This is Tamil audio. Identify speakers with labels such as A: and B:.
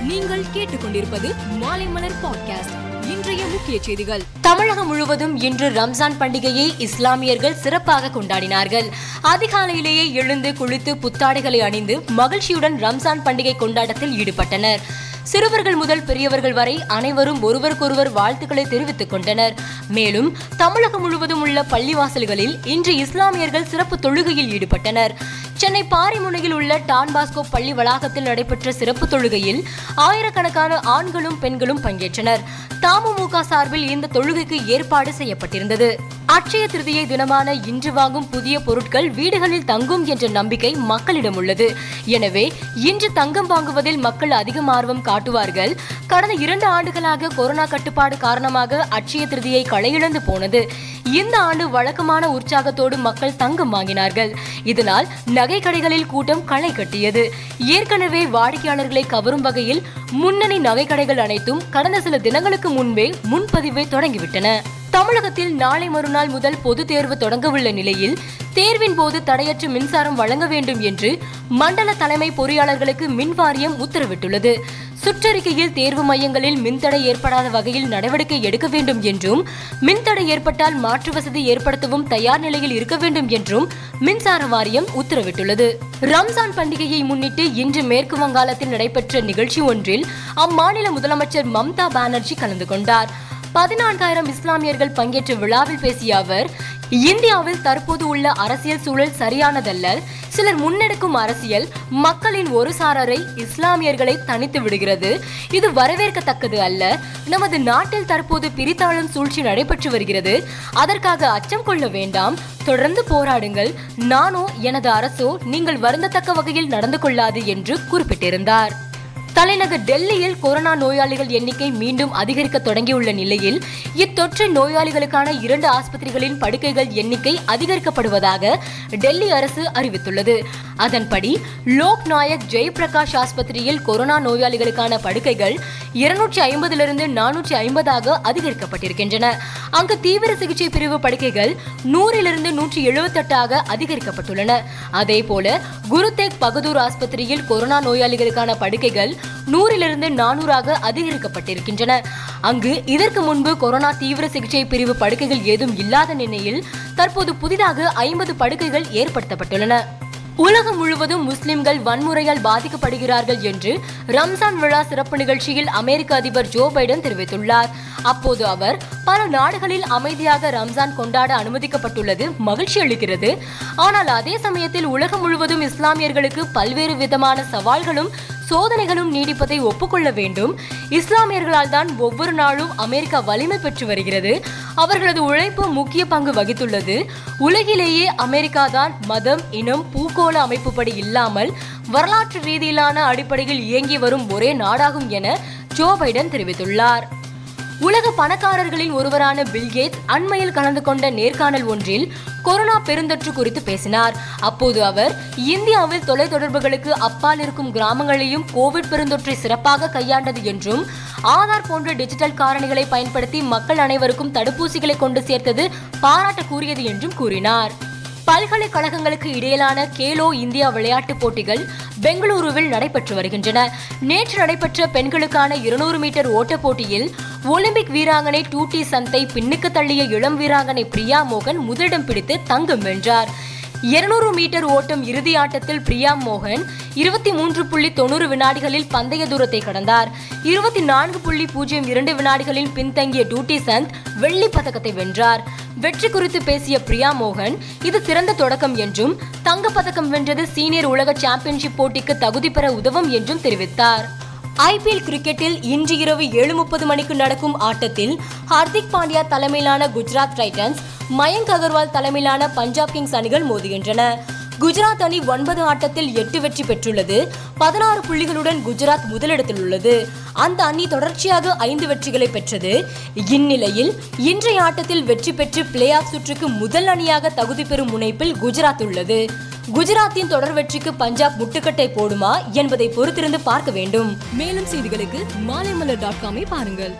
A: நீங்கள் கேட்டுக்கொண்டிருப்பது மாலைமலர் பாட்காஸ்ட் இன்றைய முக்கிய செய்திகள். தமிழகம் முழுவதும் இன்று ரம்ஜான் பண்டிகையை இஸ்லாமியர்கள் சிறப்பாக கொண்டாடினார்கள். அதிகாலையிலேயே எழுந்து குளித்து புத்தாடைகளை அணிந்து மகிழ்ச்சியுடன் ரம்ஜான் பண்டிகை கொண்டாட்டத்தில் ஈடுபட்டனர். சிறுவர்கள் முதல் பெரியவர்கள் வரை அனைவரும் ஒருவருக்கொருவர் வாழ்த்துக்களை தெரிவித்துக் கொண்டனர். மேலும் தமிழகம் முழுவதும் உள்ள பள்ளிவாசல்களில் இன்று இஸ்லாமியர்கள் சிறப்பு தொழுகையில் ஈடுபட்டனர். சென்னை பாரிமுனையில் உள்ள டான் பாஸ்கோ பள்ளி வளாகத்தில் நடைபெற்ற சிறப்பு தொழுகையில் ஆயிரக்கணக்கான ஆண்களும் பெண்களும் பங்கேற்றனர். தமுமுக சார்பில் இந்த தொழுகைக்கு ஏற்பாடு செய்யப்பட்டிருந்தது. அட்சய திருதியை தினமான இன்று வாங்கும் புதிய பொருட்கள் வீடுகளில் தங்கும் என்ற நம்பிக்கை மக்களிடம் உள்ளது. எனவே இன்று தங்கம் வாங்குவதில் மக்கள் அதிகம் ஆர்வம் காட்டுவார்கள். கடந்த இரண்டு ஆண்டுகளாக கொரோனா கட்டுப்பாடு காரணமாக அட்சய திருதியை களையிழந்து போனது. இந்த ஆண்டு வழக்கமான உற்சாகத்தோடு மக்கள் தங்கம் வாங்கினார்கள். இதனால் நகை கடைகளில் கூட்டம் களை கட்டியது. ஏற்கனவே வாடிக்கையாளர்களை கவரும் வகையில் முன்னணி நகை கடைகள் அனைத்தும் கடந்த சில தினங்களுக்கு முன்பே முன்பதிவை தொடங்கிவிட்டன. தமிழகத்தில் நாளை மறுநாள் முதல் பொது தேர்வு தொடங்கவுள்ள நிலையில் தேர்வின் போது தடையற்ற மின்சாரம் வழங்க வேண்டும் என்று மண்டல தலைமை பொறியாளர்களுக்கு மின் வாரியம் உத்தரவிட்டுள்ளது. சுற்றறிக்கையில் தேர்வு மையங்களில் மின்தடை ஏற்படாத வகையில் நடவடிக்கை எடுக்க வேண்டும் என்றும் மின்தடை ஏற்பட்டால் மாற்று வசதி ஏற்படுத்தவும் தயார் நிலையில் இருக்க வேண்டும் என்றும் மின்சார வாரியம் உத்தரவிட்டுள்ளது. ரம்ஜான் பண்டிகையை முன்னிட்டு இன்று மேற்கு வங்காளத்தில் நடைபெற்ற நிகழ்ச்சி ஒன்றில் அம்மாநில முதலமைச்சர் மம்தா பானர்ஜி கலந்து கொண்டார். பதினான்காயிரம் இஸ்லாமியர்கள் பங்கேற்ற விழாவில் பேசிய அவர் இந்தியாவில் தற்போது உள்ள அரசியல் சூழல் சரியானதல்ல. சிலர் முன்னெடுக்கும் அரசியல் மக்களின் ஒரு சாரரை இஸ்லாமியர்களை தனித்து விடுகிறது. இது வரவேற்கத்தக்கது அல்ல. நமது நாட்டில் தற்போது பிரித்தாளும் சூழ்ச்சி நடைபெற்று வருகிறது. அதற்காக அச்சம் கொள்ள வேண்டாம். தொடர்ந்து போராடுங்கள். நானோ எனது அரசோ நீங்கள் வருந்தத்தக்க வகையில் நடந்து கொள்ளாது என்று குறிப்பிட்டிருந்தார். தலைநகர் டெல்லியில் கொரோனா நோயாளிகள் எண்ணிக்கை மீண்டும் அதிகரிக்க தொடங்கியுள்ள நிலையில் இத்தொற்று நோயாளிகளுக்கான இரண்டு ஆஸ்பத்திரிகளின் படுக்கைகள் எண்ணிக்கை அதிகரிக்கப்படுவதாக டெல்லி அரசு அறிவித்துள்ளது. அதன்படி லோக் நாயக் ஜெயபிரகாஷ் ஆஸ்பத்திரியில் கொரோனா நோயாளிகளுக்கான படுக்கைகள் இருநூற்றி ஐம்பதிலிருந்து நானூற்றி ஐம்பதாக அதிகரிக்கப்பட்டிருக்கின்றன. அங்கு தீவிர சிகிச்சை பிரிவு படுக்கைகள் நூறிலிருந்து நூற்றி எழுபத்தெட்டாக அதிகரிக்கப்பட்டுள்ளன. அதே போல குருதேக் பகதூர் ஆஸ்பத்திரியில் கொரோனா நோயாளிகளுக்கான படுக்கைகள் நூறிலிருந்து நானூறாக அதிகரிக்கப்பட்டிருக்கின்றன. அங்கு இதற்கு முன்பு கொரோனா தீவிர சிகிச்சை பிரிவு படுக்கைகள் ஏதும் இல்லாத நிலையில் தற்போது புதிதாக ஐம்பது படுக்கைகள் ஏற்படுத்தப்பட்டுள்ளன. உலகம் முழுவதும் முஸ்லிம்கள் வன்முறையால் பாதிக்கப்படுகிறார்கள் என்று ரம்ஜான் விழா சிறப்பு நிகழ்ச்சியில் அமெரிக்க அதிபர் ஜோ பைடன் தெரிவித்துள்ளார். அப்போது அவர் பல நாடுகளில் அமைதியாக ரம்ஜான் கொண்டாட அனுமதிக்கப்பட்டுள்ளது மகிழ்ச்சி அளிக்கிறது. ஆனால் அதே சமயத்தில் உலகம் முழுவதும் இஸ்லாமியர்களுக்கு பல்வேறு விதமான சவால்களும் சோதனைகளும் நீடிப்பதை ஒப்புக்கொள்ள வேண்டும். இஸ்லாமியர்களால் தான் ஒவ்வொரு நாளும் அமெரிக்கா வலிமை பெற்று வருகிறது. அவர்களது உழைப்பு முக்கிய பங்கு வகித்துள்ளது. உலகிலேயே அமெரிக்கா தான் மதம் இனம் பூகோள அமைப்புப்படி இல்லாமல் வரலாற்று ரீதியிலான அடிப்படையில் இயங்கி வரும் ஒரே நாடாகும் என ஜோ பைடன் தெரிவித்துள்ளார். உலக பணக்காரர்களின் ஒருவரான பில்கேட்ஸ் அண்மையில் கலந்து கொண்ட நேர்காணல் ஒன்றில் கொரோனா பெருந்தொற்று குறித்து பேசினார். அப்போது அவர் இந்தியாவில் தொலைத்தொடர்புகளுக்கு அப்பால் இருக்கும் கிராமங்களையும் கோவிட் பெருந்தொற்றை சிறப்பாக கையாண்டது என்றும் ஆதார் போன்ற டிஜிட்டல் காரணிகளை பயன்படுத்தி மக்கள் அனைவருக்கும் தடுப்பூசிகளை கொண்டு சேர்த்தது பாராட்டக்கூடியது என்றும் கூறினார். பல்கலைக்கழகங்களுக்கு இடையிலான கேலோ இந்தியா விளையாட்டுப் போட்டிகள் பெங்களூருவில் நடைபெற்று வருகின்றன. நேற்று நடைபெற்ற பெண்களுக்கான இருநூறு மீட்டர் ஓட்டப் போட்டியில் ஒலிம்பிக் வீராங்கனை டூட்டி சந்தை பின்னுக்கு தள்ளிய இளம் வீராங்கனை பிரியா மோகன் முதலிடம் பிடித்து தங்கம் வென்றார். இருநூறு மீட்டர் ஓட்டம் இறுதி ஆட்டத்தில் பிரியா மோகன் இருபத்தி மூன்று புள்ளி தொண்ணூறு வினாடிகளில் பந்தய தூரத்தை கடந்தார். இருபத்தி நான்கு புள்ளி பூஜ்ஜியம் இரண்டு வினாடிகளில் பின்தங்கிய டூட்டி சந்த் வெள்ளி பதக்கத்தை வென்றார். வெற்றி குறித்து பேசிய பிரியா மோகன் இது சிறந்த தொடக்கம் என்றும் தங்கப்பதக்கம் வென்றது சீனியர் உலக சாம்பியன்ஷிப் போட்டிக்கு தகுதி பெற உதவும் என்றும் தெரிவித்தார். ஐபிஎல் கிரிக்கெட்டில் இன்று இரவு ஏழு முப்பது மணிக்கு நடக்கும் ஆட்டத்தில் ஹார்திக் பாண்டியா தலைமையிலான குஜராத் டைட்டன்ஸ் மயங்க் அகர்வால் தலைமையிலான பஞ்சாப் கிங்ஸ் அணிகள் மோதுகின்றன. குஜராத் அணி ஒன்பது ஆட்டத்தில் எட்டு வெற்றி பெற்றுள்ளது. பதினாறு புள்ளிகளுடன் குஜராத் முதலிடத்தில் உள்ளது. அந்த அணி தொடர்ச்சியாக ஐந்து வெற்றிகளை பெற்றது. இந்நிலையில் இன்றைய ஆட்டத்தில் வெற்றி பெற்று பிளே ஆஃப் சுற்றுக்கு முதல் அணியாக தகுதி பெறும் முனைப்பில் குஜராத் உள்ளது. குஜராத்தின் தொடர் வெற்றிக்கு பஞ்சாப் முட்டுக்கட்டை போடுமா என்பதை பொறுத்திருந்து பார்க்க வேண்டும். மேலும் செய்திகளுக்கு மாலைமலர் டாட் காமை பாருங்கள்.